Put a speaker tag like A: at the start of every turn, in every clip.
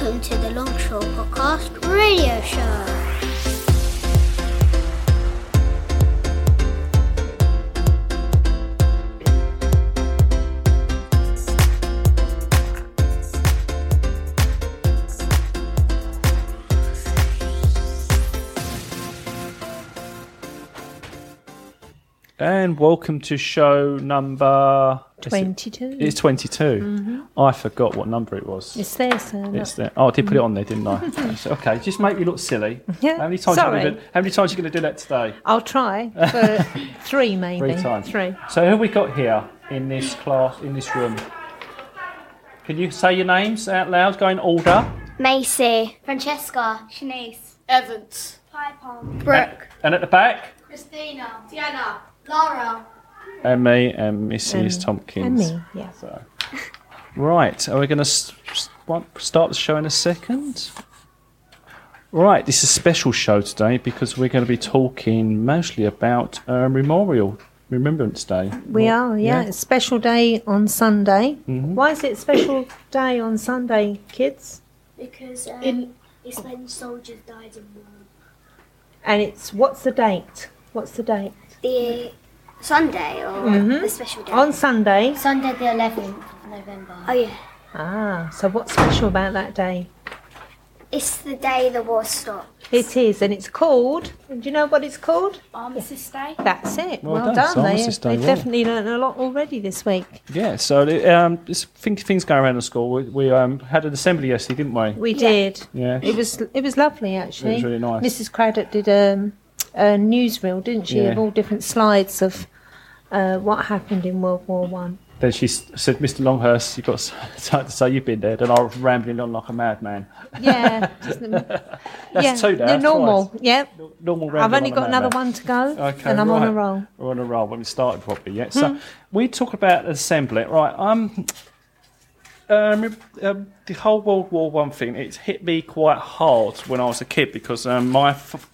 A: Welcome to the Longshaw Podcast Radio Show.
B: And welcome to show number
C: 22.
B: It's 22. Mm-hmm. I forgot what number it was.
C: It's there, sir.
B: It's there. Oh, I did put it mm. on there, didn't I? That's- okay, just make me look silly.
C: Yeah,
B: How many times? Are
C: sorry.
B: you gonna, how many times are you going to do that today?
C: I'll try for three, maybe.
B: Three times.
C: Three.
B: So who have we got here in this class, in this room? Can you say your names out loud? Go in order.
A: Macy, Francesca, Shanice,
D: Evans.
A: Piper, Brooke,
B: And at the back,
D: Christina. Tiana.
A: Laura.
B: And me and Mrs.
C: Um,
B: Tompkins.
C: And me, yeah.
B: So, right, are we going to start the show in a second? Right, this is a special show today because we're going to be talking mostly about uh, Memorial Remembrance Day.
C: We are, yeah.
B: yeah.
C: Special day on Sunday.
B: Mhm.
C: Why is it special day on Sunday, kids?
A: Because um,
D: In-
A: it's when soldiers died in war.
C: And it's what's the date? What's the date?
A: The Sunday or
C: Mhm.
A: the special day?
C: On Sunday.
A: Sunday the 11th of November. Oh yeah.
C: Ah, so what's special about that day?
A: It's the day the war stopped.
C: It is, and it's called. Do you know what it's called?
D: Armistice Day.
C: That's it.
B: Well
C: Well,
B: done.
C: done.
B: It's
C: They,
B: Armistice Day,
C: they've
B: well.
C: definitely learned a lot already this week.
B: Yeah, so um, this thing, things going around the school. We, we um, had an assembly yesterday, didn't we?
C: We did.
B: Yeah.
C: It was it was lovely actually.
B: It was really nice.
C: Mrs. Craddock did um, a newsreel, didn't she,
B: Yeah.
C: of all different slides of uh, what happened in World War One.
B: Then she said, "Mr. Longhurst, you've got to say. You've been there." Then I was rambling on like a madman.
C: Yeah, just,
B: That's
C: yeah,
B: two now.
C: normal.
B: twice.
C: Yeah,
B: Normal
C: I've only got another one to go,
B: Okay,
C: and I'm on a roll.
B: We're on a roll when we started properly, yeah. So we talk about assembly, right? Um, um, um, the whole World War One thing, it hit me quite hard when I was a kid because um, my f-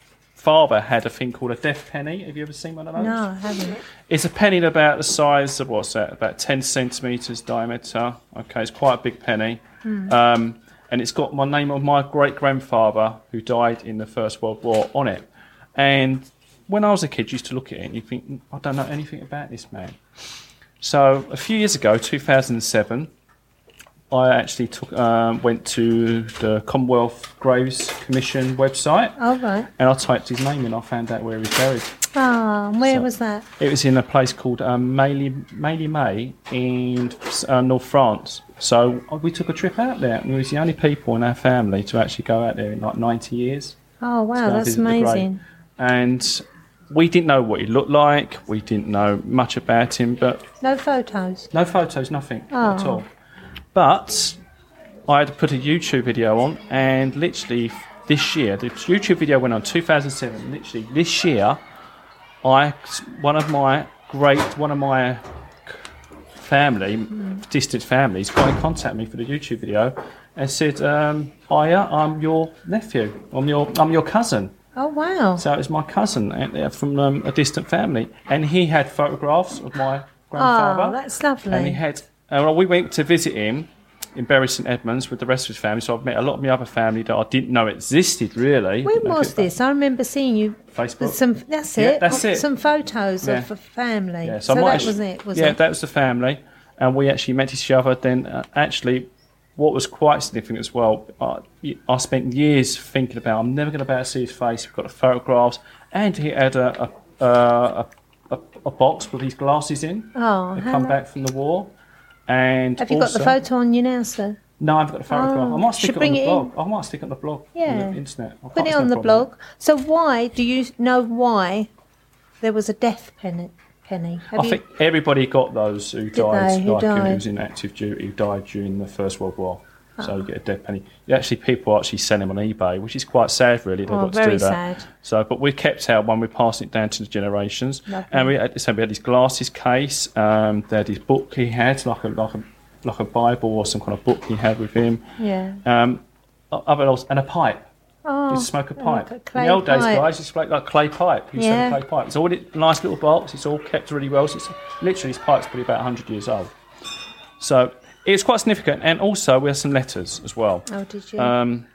B: father had a thing called a death penny. Have you ever seen one of those?
C: No, I haven't.
B: It's a penny about the size of what's that? About ten centimeters diameter. Okay, it's quite a big penny. Um, and it's got my name of my great grandfather who died in the First World War on it. And when I was a kid, you used to look at it and you think, "Mm, I don't know anything about this man. So a few years ago, 2007, I actually took um, went to the Commonwealth Graves Commission website
C: All right.
B: and I typed his name in. I found out where he was buried.
C: Ah, where
B: So-
C: was that?
B: It was in a place called um, Mailly, May in uh, North France. So uh, we took a trip out there, and we was the only people in our family to actually go out there in like 90 years.
C: Oh wow, that's
B: visit the grave.
C: amazing.
B: And we didn't know what he looked like. We didn't know much about him, but
C: No photos.
B: no photos, nothing at
C: Oh.
B: all. But I had to put a YouTube video on, and literally this year, the YouTube video went on 2007. Literally this year, I one of my great one of my family, distant families, got in contact with me for the YouTube video and said, um, "Hiya, I'm your nephew. I'm your I'm your cousin."
C: Oh wow.
B: So it was my cousin uh, from um, a distant family, and he had photographs of my grandfather.
C: Oh, that's
B: And he had, uh, well, we went to visit him in Bury St Edmunds with the rest of his family. So I've met a lot of my other family that I didn't know existed really.
C: When was this? I remember seeing you.
B: Facebook.
C: Some. That's
B: Yeah,
C: it.
B: that's
C: oh,
B: it.
C: Some photos
B: Yeah.
C: of a family.
B: Yeah,
C: so
B: might
C: that
B: actu-
C: was it. Was
B: yeah,
C: it?
B: that was the family, and we actually met each other. Then uh, actually, what was quite significant as well, I, I spent years thinking about. I'm never going to be able to see his face. We've got the photographs, and he had a a, a, a, a box with his glasses in.
C: oh,
B: They come back from the war. And
C: Have you got the photo on you now, sir?
B: No, I've got the photograph.
C: Oh,
B: I might stick it on the blog. I might stick it on the blog.
C: Yeah.
B: On the internet. I
C: Put it on
B: no
C: the blog. So why do you know why there was a death penny? Penny. Have
B: I
C: you?
B: think everybody got those who died,
C: they? Who
B: like who
C: died?
B: was in active duty, who died during the First World War. So you get a dead penny. Actually, people actually sell them on eBay, which is quite sad, really. They've
C: Oh,
B: got to do that.
C: sad.
B: So, but we kept our one. We're passing it down to the generations.
C: Lovely.
B: And we had, so we had his glasses case. Um, they had his book he had, like a like a like a Bible or some kind of book he had with him.
C: Yeah.
B: Um, other else, and a pipe.
C: Oh,
B: You smoke a
C: like
B: pipe.
C: a
B: In the old days, guys, you smoke like clay pipe. You yeah.
C: Yeah.
B: clay pipe. It's all in a nice little box. It's all kept really well. So it's, literally, this pipe's probably about 100 years old. So it was quite significant, and also we had some letters as well.
C: Oh, did you?
B: Um,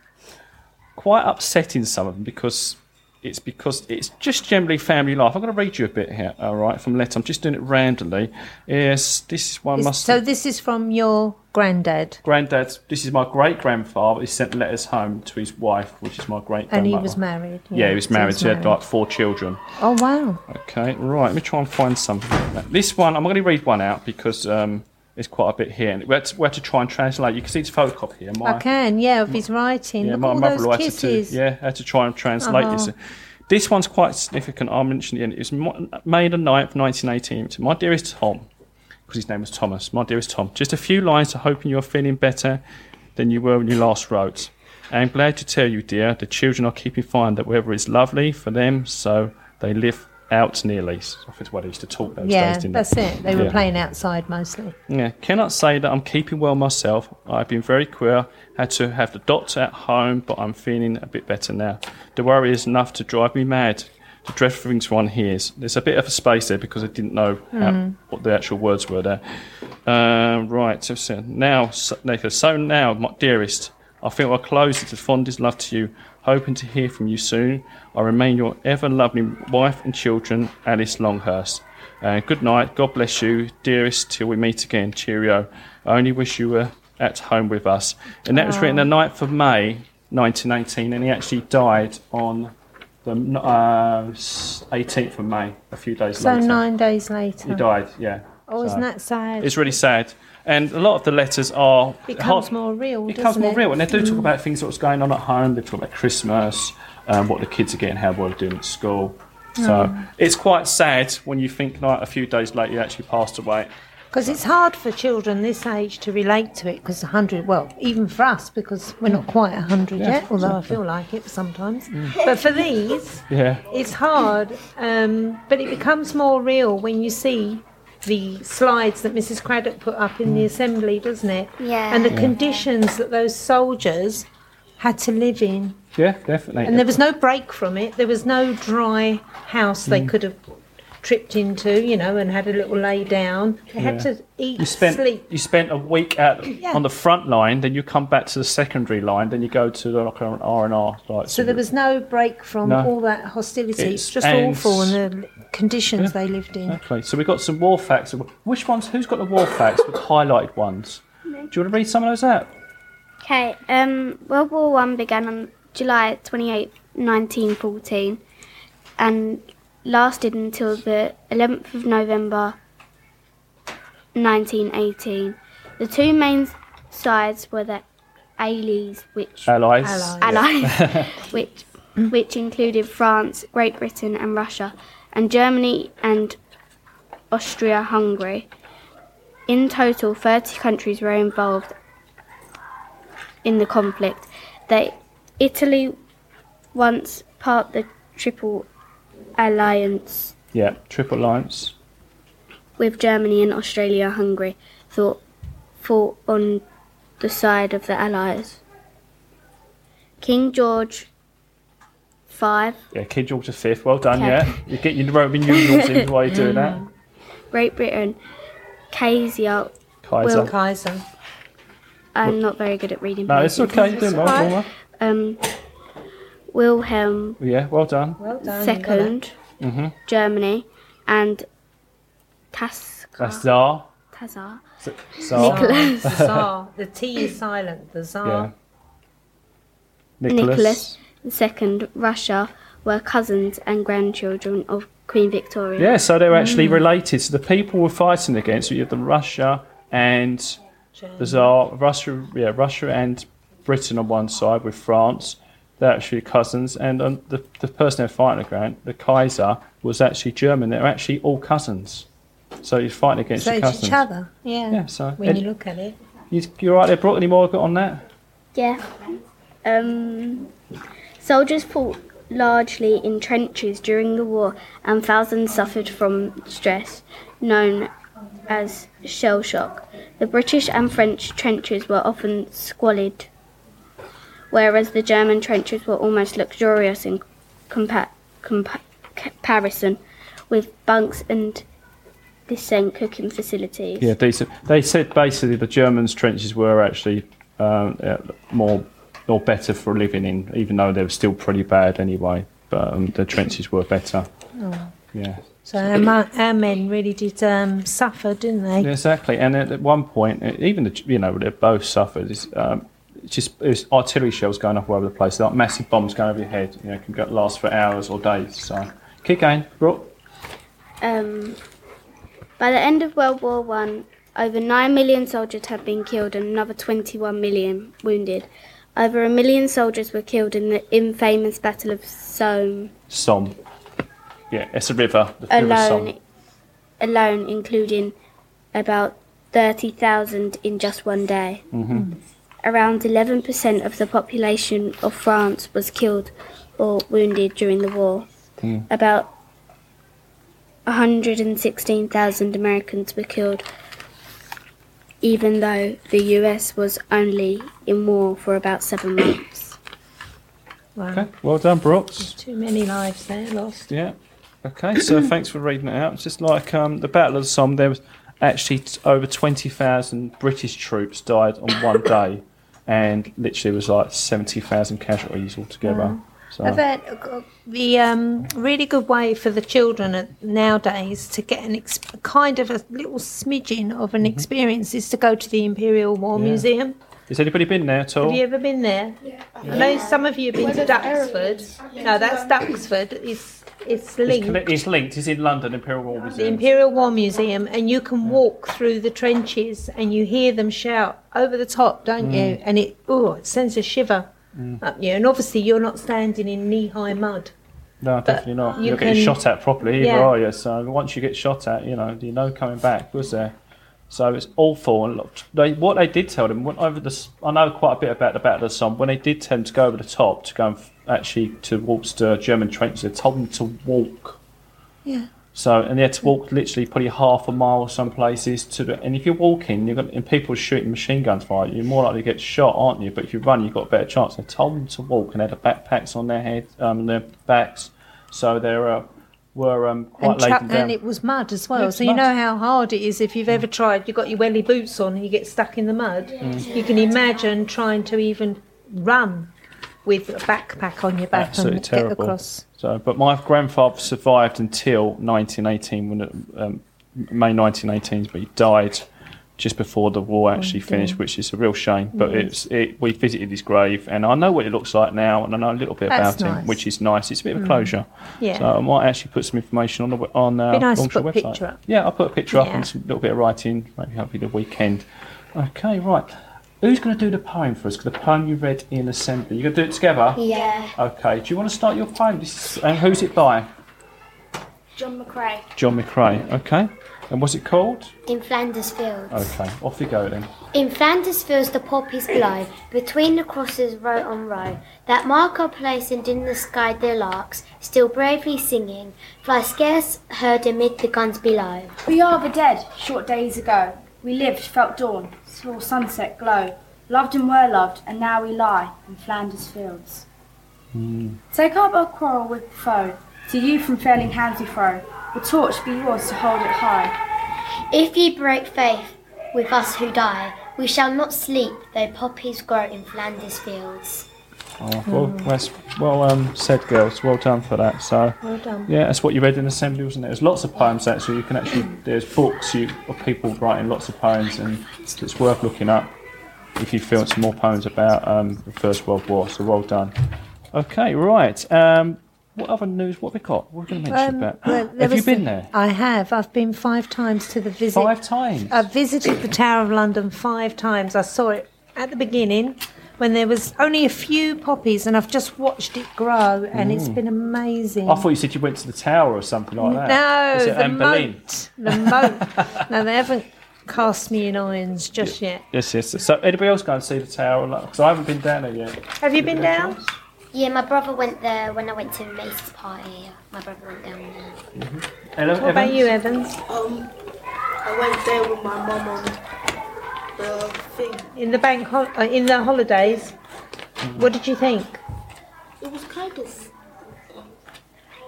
B: quite upsetting some of them because it's because it's just generally family life. I'm going to read you a bit here, all right, from letter. I'm just doing it randomly. Yes, this is one
C: Is-
B: must.
C: so this is from your granddad,
B: Granddad, this is my great grandfather. He sent letters home to his wife, which is my great
C: and he was married.
B: Yeah, he was married. so. He had like four children.
C: Oh wow!
B: Okay, right. Let me try and find something. Like. This one, I'm going to read one out because um, there's quite a bit here, and we had, to, we had to try and translate. You can see it's photocopy here. My,
C: I can, yeah, of his writing.
B: yeah,
C: Look
B: my
C: all
B: mother
C: those
B: had to,
C: kisses.
B: yeah, had to try and translate this.
C: Oh.
B: This one's quite significant. I'll mention it. It was May the 9th, 1918. To my dearest Tom, because his name was Thomas. My dearest Tom, just a few lines to hoping you are feeling better than you were when you last wrote. I am glad to tell you, dear, the children are keeping fine. That weather is lovely for them, so they live out nearly. So I think what I used to talk those
C: Yeah,
B: days, didn't
C: that's
B: they?
C: it. They were
B: Yeah.
C: playing outside mostly.
B: Yeah, cannot say that I'm keeping well myself. I've been very queer. Had to have the doctor at home, but I'm feeling a bit better now. The worry is enough to drive me mad. The dreadful things one hears. There's a bit of a space there because I didn't know how, what the actual words were there. Um, right, so, so now, so, so now, my dearest, I feel I'll close with the fondest love to you, hoping to hear from you soon. I remain your ever lovely wife and children, Alice Longhurst. Uh, good night. God bless you, dearest, till we meet again. Cheerio. I only wish you were at home with us. And that was written the 9th of May, 1918, and he actually died on the uh, 18th of May, a few days later.
C: So nine days later.
B: He died, yeah.
C: Oh, isn't that sad?
B: It's really sad. And a lot of the letters are.
C: It becomes more real.
B: it becomes more
C: it?
B: real, and they do
C: Mm.
B: talk about things that was going on at home. They talk about Christmas, um, what the kids are getting, how well they're doing at school. So
C: Mm.
B: it's quite sad when you think like a few days later you actually passed away.
C: Because it's hard for children this age to relate to it. Because a 100, well, even for us, because we're not quite a 100
B: Yeah,
C: yet, although I feel like it sometimes.
B: Mm.
C: But for these,
B: Yeah,
C: it's hard. Um, but it becomes more real when you see the slides that Mrs. Craddock put up in
B: Mm.
C: the assembly, doesn't it?
A: Yeah.
C: And the conditions that those soldiers had to live in.
B: yeah, definitely.
C: And there was no break from it. There was no dry house
B: Mm.
C: they could have tripped into, you know, and had a little lay down. They had
B: Yeah.
C: to eat,
B: you spent
C: sleep.
B: you spent a week at
C: Yeah.
B: on the front line, then you come back to the secondary line, then you go to the, like an R and R. Like,
C: So there was no break from
B: No.
C: all that hostility.
B: It's-
C: It's just
B: and-
C: awful, and the conditions they lived in.
B: Exactly. So we got some war facts. Which ones? Who's got the war facts with highlighted ones? Do you want to read some of those out?
D: Okay, um, World War One began on July 28, 1914, and lasted until the 11th of November 1918. The two main sides were the Allies, which
B: Allies.
C: Allies.
D: allies, which which included France, Great Britain, and Russia, and Germany and Austria-Hungary. In total, 30 countries were involved in the conflict. They, Italy, once part of the Triple Alliance
B: Yeah, Triple Alliance.
D: with Germany and Australia-Hungary, thought fought on the side of the Allies. King George V
B: Yeah, King George V. Well done.
D: Okay.
B: Yeah, you get your Roman numerals in while you're doing that.
D: Great Britain, Kaiser.
B: Kaiser.
D: Will-
C: Kaiser.
D: I'm not very good at reading.
B: no, it's
D: places.
B: okay. You're doing well. well.
D: Um, Wilhelm
B: Yeah, well done.
C: Well done. you got it.
D: II, Germany, and Tas-
B: That's Tsar.
D: Tazar.
B: Z- Tsar.
D: Nicholas.
C: The Tsar. The T is silent. The Tsar.
B: Yeah. Nicholas.
D: Nicholas II, Russia, were cousins and grandchildren of Queen Victoria.
B: Yeah, so they were actually mm. related. So the people we're fighting against, you have the Russia and the Tsar, Russia, yeah, Russia and Britain on one side with France. They're actually cousins, and um, the the person they're fighting against, the Kaiser, was actually German. They're actually all cousins. So you're fighting against
C: So
B: your cousins.
C: each other. Yeah.
B: Yeah, so
C: when
B: and
C: you look at it.
B: you, you're right there. Brought any more on that?
D: Yeah. Um, soldiers fought largely in trenches during the war, and thousands suffered from stress, known as shell shock. The British and French trenches were often squalid, whereas the German trenches were almost luxurious in compa- compa- comparison, with bunks and percent cooking facilities.
B: Yeah, decent. They said basically the Germans' trenches were actually um, uh, more or better for living in, even though they were still pretty bad anyway. But um, the trenches were better. Oh. Yeah.
C: So our, our men really did um, suffer, didn't they?
B: Yeah, exactly. And at, at one point, even the you know they both suffered. It's, just artillery shells going up all over the place, like massive bombs going over your head. You know, can go, last for hours or days. So keep going, Brooke.
D: Um, by the end of World War One, over nine million soldiers had been killed and another 21 million wounded. Over a million soldiers were killed in the infamous Battle of Somme
B: Somme. Yeah, it's a river. The river
D: alone,
B: Somme.
D: alone, including about 30,000 in just one day.
B: Mm-hmm.
D: Around 11% of the population of France was killed or wounded during the war.
B: Mm.
D: About 116,000 Americans were killed, even though the US was only in war for about seven months.
C: Wow.
B: Okay, well done, Brooks.
C: Too many lives there lost.
B: Yeah. Okay, so thanks for reading it out. It's just like um, the Battle of the Somme, there was actually t- over 20,000 British troops died on one day, and literally it was like 70,000 casualties altogether. So,
C: I've had uh, the um, really good way for the children nowadays to get an ex- kind of a little smidgen of an experience is to go to the Imperial War
B: Mm-hmm. Yeah.
C: Museum.
B: has anybody been there at all?
C: Have you ever been there? I know some of you have been to Duxford. No, that's Duxford. It's it's
B: It's,
C: linked.
B: conne- it's linked. It's in London, Imperial War Museum. the.
C: Imperial War Museum, and you can walk through the trenches and you hear them shout over the top, don't you?
B: Mm.
C: And it oh, it sends a shiver up you. And obviously, you're not standing in knee-high mud.
B: no, definitely not.
C: you
B: You're getting shot at properly, either,
C: Yeah.
B: are you? So once you get shot at, you know, you know coming back, was there? So it's awful. And look, they, what they did tell them went over the. I know quite a bit about the Battle of Somme. When they did tend to go over the top to go and actually towards the German trenches, they told them to walk.
C: Yeah.
B: So and they had to walk literally probably half a mile some places to the, and if you're walking you're got and people are shooting machine guns fire you, you're more likely to get shot, aren't you? But if you run you've got a better chance. They told them to walk and they had backpacks on their head, um their backs. So they uh, were um, quite
C: And, tra- and it was mud as well, so you know how hard it is if you've ever tried. You've got your welly boots on and you get stuck in the mud.
B: Mm.
C: You can imagine trying to even run with a backpack on your back
B: Absolutely
C: and
B: terrible.
C: get across.
B: So, but my grandfather survived until 1918, when it, um, May 1918, but he died just before the war actually
C: dear.
B: finished, which is a real shame. But it's it, we visited his grave, and I know what it looks like now, and I know a little bit
C: That's
B: about him,
C: nice. Mm.
B: which is nice. It's a bit of a closure.
C: Yeah.
B: So I might actually put some information on the on our
C: Be nice to
B: Longshaw
C: put a
B: website.
C: picture up.
B: Yeah, I'll put a picture up and a little bit of writing. Maybe hopefully the weekend. Okay, right. Who's going to do the poem for us? 'Cause the poem you read in assembly. You're going to do it together?
A: Yeah.
B: Okay. Do you want to start your poem? This is, and who's it by?
A: John McCrae.
B: John McCrae. Okay. And what's it called?
A: In Flanders Fields.
B: Okay. Off you go then.
A: In Flanders fields the poppies blow, between the crosses row on row, that mark our place and in the sky the larks, still bravely singing, fly scarce heard amid the guns below.
E: We are the dead, short days ago. We lived, felt dawn, saw sunset glow, loved and were loved, and now we lie in Flanders fields. Hmm. Take up our quarrel with the foe, to you from failing hands we throw, the torch be yours to hold it high.
A: If ye break faith with us who die, we shall not sleep though poppies grow in Flanders fields.
B: Oh, well, that's well um, said, girls. Well done for that. So,
C: Well done.
B: yeah, that's what you read in assembly, wasn't it? There's lots of poems actually. You can actually there's books you of people writing lots of poems, and it's, it's worth looking up if you feel some more poems about um, the First World War. So, well done. Okay, right. Um, what other news? What have we got? What are we going to mention
C: Um,
B: about?
C: well, there
B: have you
C: was
B: been
C: the-
B: there
C: I have. I've been five times to the visit.
B: five times?
C: I've visited the Tower of London five times. I saw it at the beginning when there was only a few poppies, and I've just watched it grow, and it's been amazing.
B: I thought you said you went to the tower or something like that.
C: no, the moat. The moat. no, they haven't cast me in irons just yet.
B: Yes, yes. So, anybody else go and see the tower? Because I haven't been down there yet.
C: Have you been down?
A: Yeah, my brother went there when I went to Mace's party. My brother went down there.
B: Hello,
C: What about you, Evans?
F: Um, I went there with my mum on the thing.
C: In the bank, hol- uh, in the holidays. What did you think?
F: It was kind of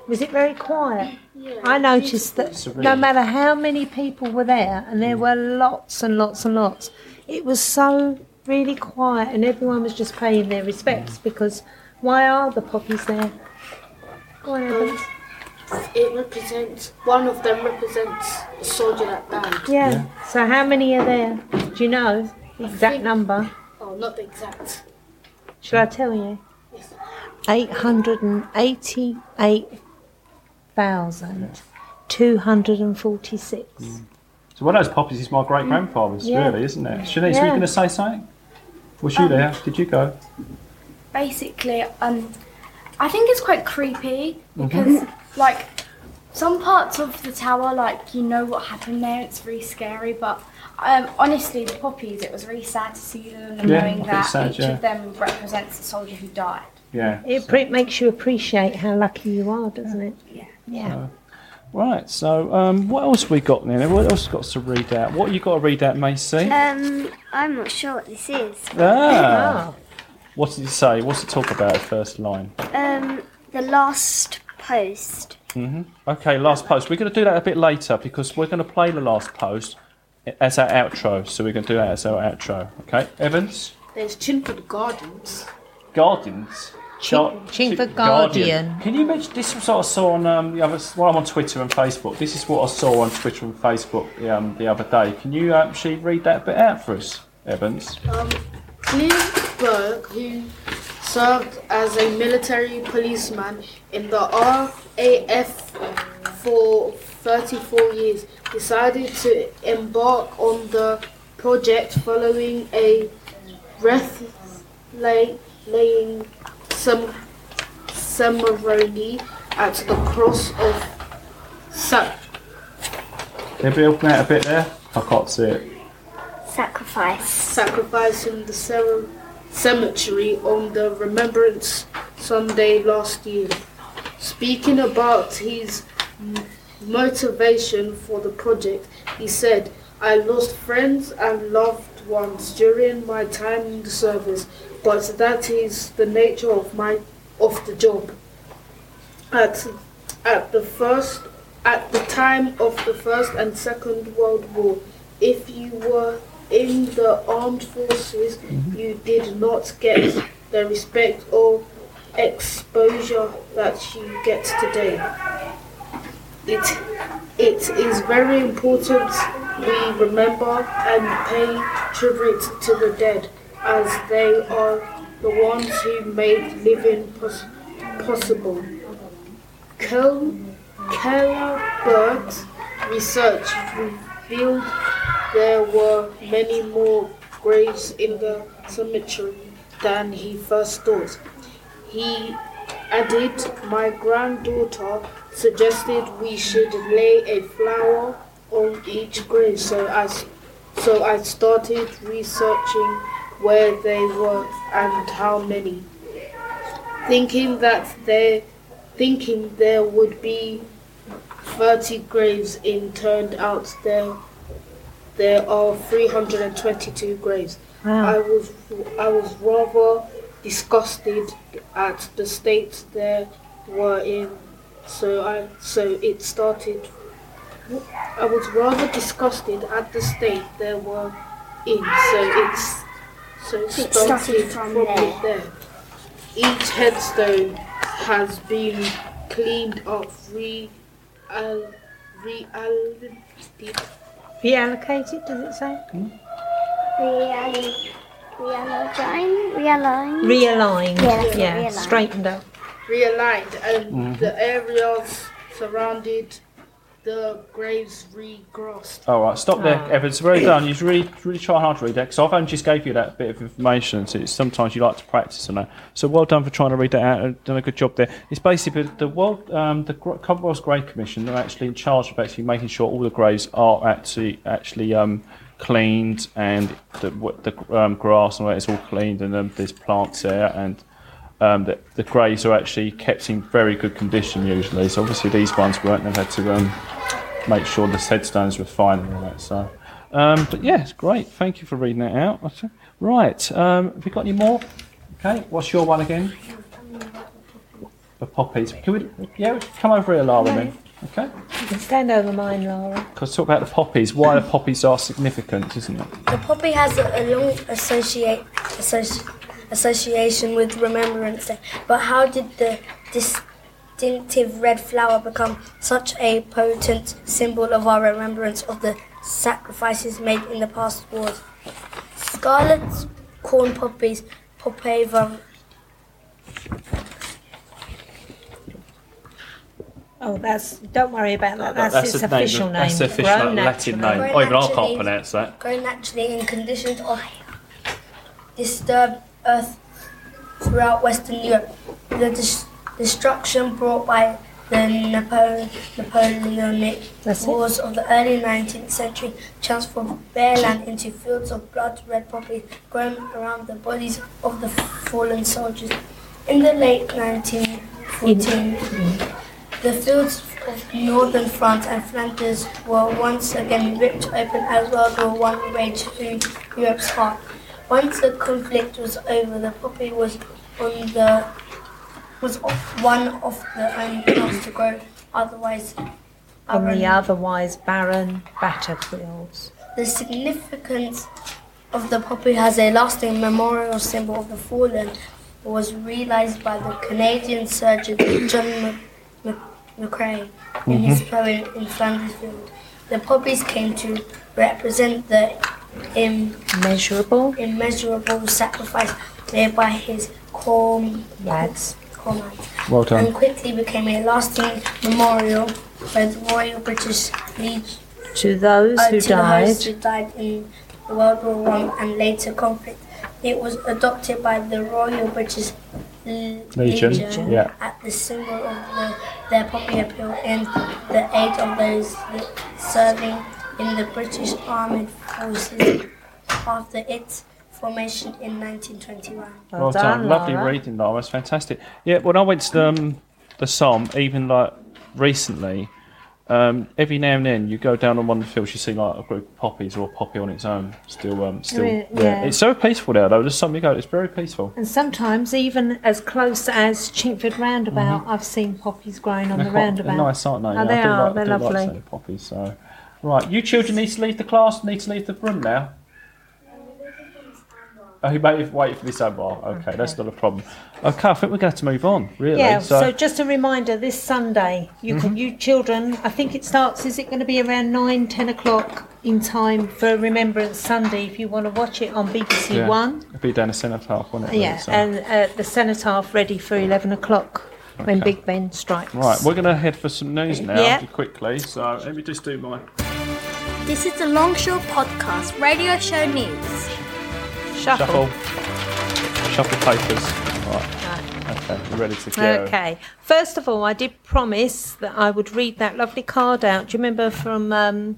C: Was it very quiet?
F: Yeah.
C: I noticed that
B: Serene.
C: no matter how many people were there, and there were lots and lots and lots, it was so really quiet, and everyone was just paying their respects because why are the poppies there? Go on, Evans.
F: It represents one of them represents a soldier that died.
C: Yeah. So how many are there? Do you know the exact
F: think-
C: number?
F: Oh, not the exact.
C: Shall I tell you?
F: Yes.
C: Eight hundred and eighty-eight thousand two hundred and forty-six. Mm.
B: So one of those poppies is my great grandfather's,
C: Yeah.
B: really, isn't it? Shanice, were you going to say something? Was you there? Did you go?
E: basically, um, I think it's quite creepy mm-hmm. because, like, some parts of the tower, like, you know what happened there, it's very scary, but um, honestly, the poppies, it was really sad to see them and
B: Yeah,
E: knowing that
B: sad,
E: each
B: yeah.
E: of them represents a soldier who died.
B: Yeah.
C: It pre- makes you appreciate how lucky you are, doesn't it?
E: Yeah.
C: Yeah.
B: Right. So, um, what else we got then? What else got to read out? What you got to read out, Macy?
A: Um, I'm not sure what this is.
B: Ah.
C: Oh.
B: What did it say? What's it talk about? First line.
A: Um, the last post.
B: hmm Okay, last post. We're going to do that a bit later because we're going to play the last post as our outro. So we're going to do that as our outro. Okay, Evans.
F: There's Chingford Gardens.
B: Gardens.
C: Ching- Chingford Guardian.
B: Can you mention this? Was what I saw on um, the other. Well, I'm on Twitter and Facebook. This is what I saw on Twitter and Facebook um, the other day. Can you actually read that bit out for us, Evans?
F: Um, Cliff Berg, who served as a military policeman in the RAF for 34 years, decided to embark on the project following a breath-laying sem- ceremony at the cross of Sa-
B: Can you help me a bit there? I can't see it.
A: Sacrifice.
F: Sacrificing the cere- cemetery on the Remembrance Sunday last year. Speaking about his motivation for the project, he said, I lost friends and loved ones during my time in the service, but that is the nature of my of the job. At at the first at the time of the First and Second World War, if you were in the armed forces, mm-hmm. you did not get the respect or exposure that you get today. It, it is very important we remember and pay tribute to the dead, as they are the ones who made living pos- possible. Kel- Kellerberg's research revealed there were many more graves in the cemetery than he first thought. He added, My granddaughter suggested we should lay a flower on each grave, so I, so I started researching where they were and how many. Thinking that there, thinking there would be 30 graves in turned out there there are 322 graves. I was I was rather disgusted at the state they were in, so I so it started. I was rather disgusted at the state they were in, so it's so it started,
A: started from
F: from
A: there.
F: there. Each headstone has been cleaned up, re, uh, al, reallocated uh,
C: Reallocated, does it say?
A: Real, realign, realign.
C: Realigned.
A: Yeah,
C: yeah.
A: realigned.
C: Straightened up.
F: realigned and mm-hmm. the areas surrounded the graves regrassed.
B: All right, stop there,
C: Ah.
B: Evans. Well done. You've really, really tried hard to read that because I've only just gave you that bit of information. So it's, sometimes you like to practice on that. So well done for trying to read that out. and Done a good job there. It's basically the world, um, the Gr- Commonwealth's Grave Commission. They're actually in charge of actually making sure all the graves are actually actually um, cleaned and the the um, grass and all that is all cleaned and um, there's plants there and. Um, the, the graves are actually kept in very good condition usually. So obviously these ones weren't. They've had to um, make sure the headstones were fine and all that. So, um, but yeah, it's great. Thank you for reading that out. Right, um, have you got any more? Okay, what's your one again? The poppies. Can we? Yeah, come over here, Lara. Then. Okay.
C: You can stand over mine, Laura.
B: Because talk about the poppies. Why the poppies are significant, isn't it?
G: The poppy has a, a long associate, associ, association with Remembrance Day, but how did the distinctive red flower become such a potent symbol of our remembrance of the sacrifices made in the past wars? Scarlet corn poppies, Popeva
C: Oh, that's. Don't worry about that. That's, its
B: the
C: official name.
B: That's the official
C: Grown
B: Latin
C: naturally.
B: name.
G: Grown
B: Oh, even I can't pronounce that.
G: grow naturally in conditions of disturbed earth throughout Western Europe. The dis- destruction brought by the Napo- Napoleonic
C: That's it.
G: wars of the early 19th century transformed bare land into fields of blood red poppies growing around the bodies of the fallen soldiers. In the late 1914, the fields of northern France and Flanders were once again ripped open as World War One raged through Europe's heart. Once the conflict was over, the poppy was on the was of- one of the only plants to grow. Otherwise,
C: On the otherwise barren battlefields.
G: The significance of the poppy as a lasting memorial symbol of the fallen was realized by the Canadian surgeon John Mc- Mc- McCrae in his mm-hmm. poem in Flanders Field. The poppies came to represent the im-
C: Measurable
G: immeasurable sacrifice made by his com-
C: lads.
G: Comrades
B: Well done.
G: and quickly became a lasting memorial by the Royal British Legion
C: To those
G: uh,
C: who
G: to
C: died.
G: hosts who died in the World War One and later conflict. It was adopted by the Royal British L-
B: Legion, yeah.
G: at the symbol of the, their popular appeal in the aid of those serving in the British Armed Forces after its formation in 1921.
C: Well, done,
B: Lovely
C: Lara.
B: reading, Lara. It's fantastic. Yeah, when I went to the, um, the Somme, even like recently, um, every now and then you go down on one of the fields, you see like a group of poppies or a poppy on its own, still, um, still.
C: Really?
B: yeah.
C: Yeah.
B: It's so peaceful there, though. There's some you go, it's very peaceful.
C: And sometimes even as close as Chingford Roundabout, I've seen poppies growing on
B: They're
C: the
B: quite-
C: roundabout.
B: They're nice, aren't they?
C: Oh,
B: Yeah,
C: they
B: I do
C: are,
B: Like,
C: they're
B: I do like
C: lovely.
B: seeing poppies. So, right, you children need to leave the class. Need to leave the room now. Oh, you might have waited for this over. Okay, that's not a problem. Okay, I think we're going to have to move on, really.
C: Yeah,
B: so,
C: so, just a reminder this Sunday, you
B: Mm-hmm.
C: can, you children, I think it starts, is it going to be around 9, 10 o'clock in time for Remembrance Sunday if you want to watch it on BBC
B: yeah,
C: One?
B: It'll be down the cenotaph, won't it?
C: Yeah,
B: So-
C: and uh, the cenotaph ready for 11 o'clock when Big Ben strikes.
B: Right, we're going to head for some news now
C: Yeah.
B: quickly. So let me just do my.
H: This is the Longshaw Podcast Radio Show News.
C: Shuffle.
B: Shuffle. Shuffle papers. Right. Okay, we're ready to go.
C: Okay. First of all, I did promise that I would read that lovely card out. Do you remember from um,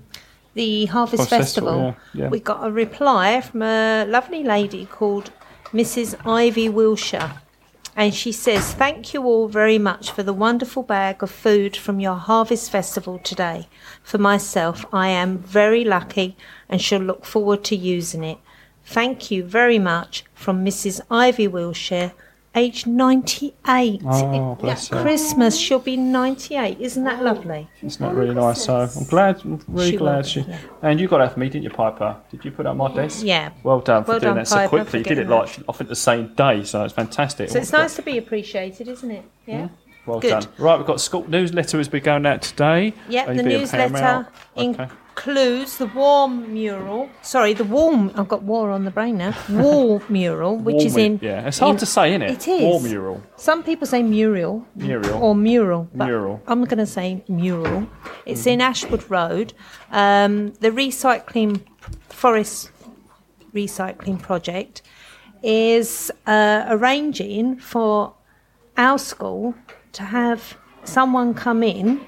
C: the Harvest
B: Harvest Festival,
C: Festival?
B: yeah, yeah.
C: We got a reply from a lovely lady called Mrs. Ivy Wilshire. And she says, Thank you all very much for the wonderful bag of food from your Harvest Festival today. For myself, I am very lucky and shall look forward to using it. Thank you very much from Mrs. Ivy Wilshire, age 98.
B: Oh, bless her.
C: Christmas, she'll be 98. Isn't that lovely?
B: It's not really nice, so I'm glad, I'm really
C: She
B: glad
C: will,
B: she.
C: yeah.
B: And you got that for me, didn't you, Piper? Did you put on my desk?
C: Yeah.
B: Well done for
C: Well
B: doing
C: done,
B: that so
C: Piper,
B: quickly. You did it
C: getting
B: like, I think, the same day, so it's fantastic.
C: So it's nice to be appreciated, isn't it? Yeah.
B: Well
C: Good.
B: done. Right, we've got school newsletter has been going out today.
C: Yep, the newsletter includes the wall mural. Sorry, the wall. I've got war on the brain now. Wall mural, which is
B: mu-
C: in.
B: Yeah, it's hard
C: in-
B: to say, isn't it?
C: It is.
B: War mural.
C: Some people say mural.
B: Mural.
C: Or mural. but
B: Mural.
C: I'm going to say mural. It's in Ashwood Road. Um, the recycling forest recycling project is uh, arranging for our school to have someone come in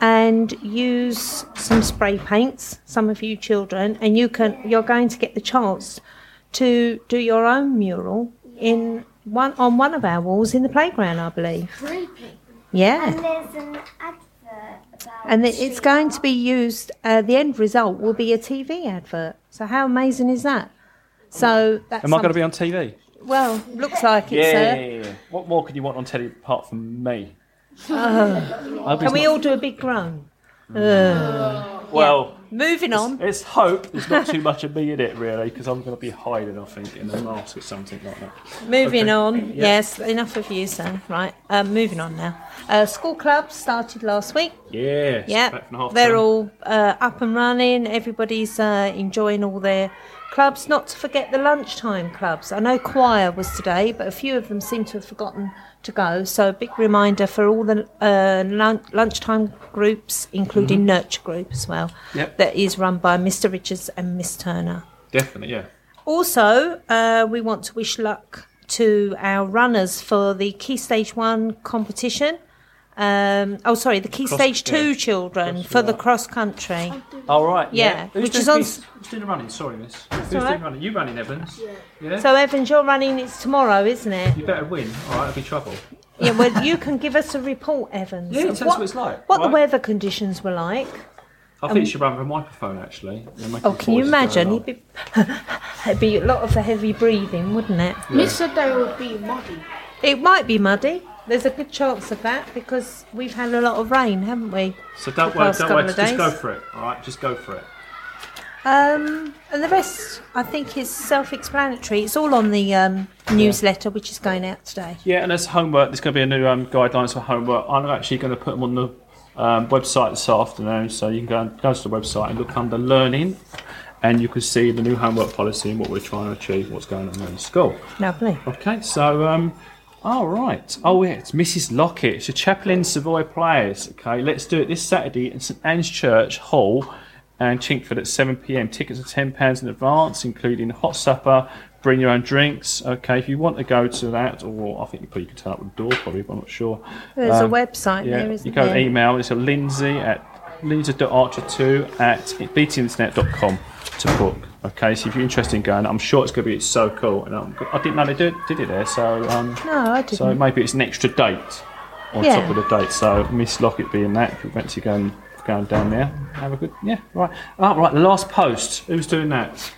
C: and use some spray paints some of you children and you can you're going to get the chance to do your own mural in one on one of our walls in the playground i believe. Yeah.
A: And there's an advert about
C: and it's going to be used uh, the end result will be a tv advert. So how amazing is that? So that's
B: Am I going to be on TV?
C: Well looks like it sir
B: Yeah. What more could you want on telly apart from me? I hope
C: Can
B: it's
C: we
B: not-
C: all do a big groan? Ugh.
B: well,
C: Moving on.
B: let's hope there's not too much of me in it, really, because I'm going to be hiding, I think, in a mask or something like that.
C: Moving
B: Okay.
C: on.
B: Yeah.
C: Yes, enough of you, sir. Right. Um, moving on now. Uh, school clubs started last week. Yeah,
B: back from half
C: they're
B: term.
C: all uh, up and running. Everybody's uh, enjoying all their clubs. Not to forget the lunchtime clubs. I know choir was today, but a few of them seem to have forgotten to go. So a big reminder for all the uh, lun- lunchtime groups, including nurture group as well.
B: Mm-hmm. Yep.
C: That is run by Mr. Richards and Miss Turner.
B: Definitely, yeah.
C: Also, uh, we want to wish luck to our runners for the Key Stage 1 competition. Um, oh, sorry, the Key
B: Cross-
C: Stage 2 children
B: Cross-
C: for the cross country.
B: All right.
C: Yeah,
B: Who's
C: which
B: doing,
C: is on
B: Who's, who's doing the running? Sorry, miss. Who's
C: all
B: doing running? You running, Evans? Yeah. Yeah.
C: So, Evans, you're running, it's tomorrow, isn't it?
B: you better win. All right, there'll be trouble.
C: Yeah, well, you can give us a report, Evans.
B: Yeah,
C: of
B: tell us what it's like,
C: What the weather conditions were like.
B: I think you should run with a microphone, actually.
C: Oh, can you imagine? It'd be, it'd be a lot of heavy breathing, wouldn't it?
F: Miss said they would be muddy.
C: It might be muddy. There's a good chance of that because we've had a lot of rain, haven't we?
B: So don't worry, don't worry. Just go for it. All right, just go for it.
C: Um, and the rest, I think, is self-explanatory. It's all on the um, newsletter, which is going out today.
B: Yeah, and there's homework. There's going to be a new um, guidelines for homework. I'm actually going to put them on the um, website this afternoon, so you can go, and, go to the website and look under learning, and you can see the new homework policy and what we're trying to achieve, what's going on in school.
C: Lovely.
B: Okay, so all right. Oh yeah, it's Mrs. Lockett. It's a Chaplain Savoy Players. Okay, let's do it this Saturday in St Anne's Church Hall and Chingford at 7 pm. Tickets are ten pounds in advance, including hot supper. Bring your own drinks. Okay, if you want to go to that, or I think you probably could turn up at the door, probably, but I'm not sure.
C: There's
B: Um,
C: a website
B: Yeah,
C: there, isn't
B: you go
C: there?
B: email. It's a Lindsay at lindsay.archer2 at btinternet.com to book. Okay, so if you're interested in going, I'm sure it's going to be so cool. And I'm, I didn't know they did, did it there, so um,
C: No, I didn't.
B: so maybe it's an extra date on
C: Yeah.
B: top of the date. So Miss Lockett being that, if you fancy going going down there, have a good yeah right. Oh, right, the last post. Who's doing that?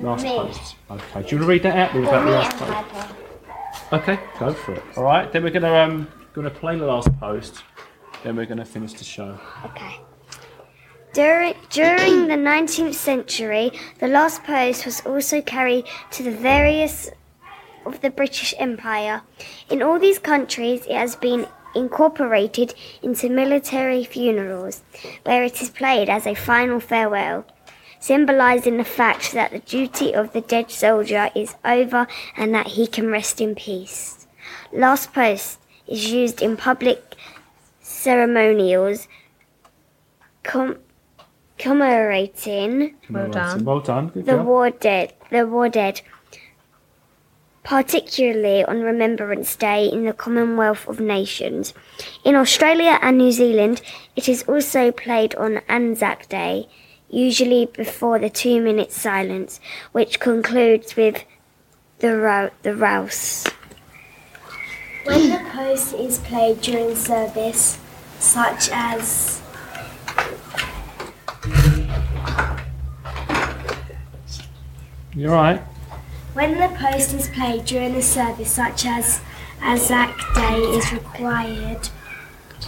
B: Last
A: me.
B: post. Okay, do you want to read that out? Or
A: Or
B: about the last post? Okay, go for it. All right, then we're gonna um gonna play the last post. Then we're gonna finish the show.
A: Okay. During, during the 19th century, the last post was also carried to the various of the British Empire. In all these countries, it has been incorporated into military funerals, where it is played as a final farewell, symbolising the fact that the duty of the dead soldier is over and that he can rest in peace. Last post is used in public ceremonials com- commemorating
C: Well done.
B: Well done. Good
A: the
B: job.
A: war dead, the war dead, particularly on Remembrance Day in the Commonwealth of Nations. In Australia and New Zealand, it is also played on Anzac Day, usually before the two-minute silence, which concludes with the ro- the rouse. When the post is played during service, such as
B: You're right.
A: When the post is played during a service such as Anzac Day is required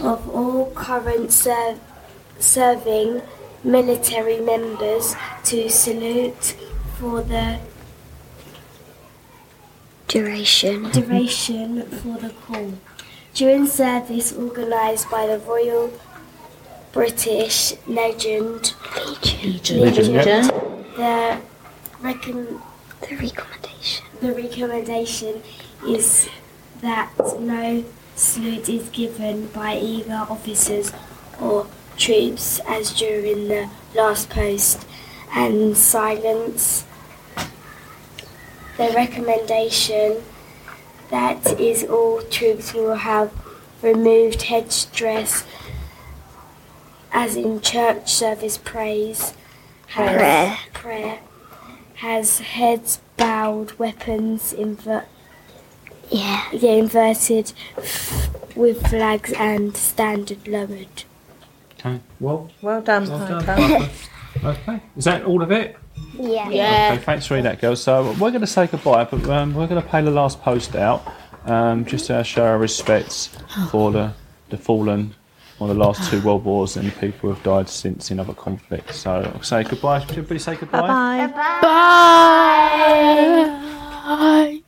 A: of all current ser- serving military members to salute for the duration duration for the call. During service organised by the Royal British Legend.
B: Legion, yeah.
A: the recom- the recommendation. The recommendation is that no salute is given by either officers or troops as during the last post and silence. The recommendation that is all troops will have removed headdress as in church service praise has
I: Prayer.
A: prayer has heads bowed, weapons inver-
I: Yeah.
A: yeah, inverted f- with flags and standard lowered.
B: Okay. Well,
C: Well done,
B: well done.
C: Piper.
B: Piper. okay. Is that all of it?
A: Yeah.
F: yeah.
B: Okay, thanks for reading that, girls. So we're going to say goodbye, but um, we're going to pay the last post out um, just to show our respects for the, the fallen on the last two world wars and people who have died since in other conflicts. So I'll say goodbye. Should everybody say goodbye? Bye-bye.
A: Bye. Bye.
J: Bye.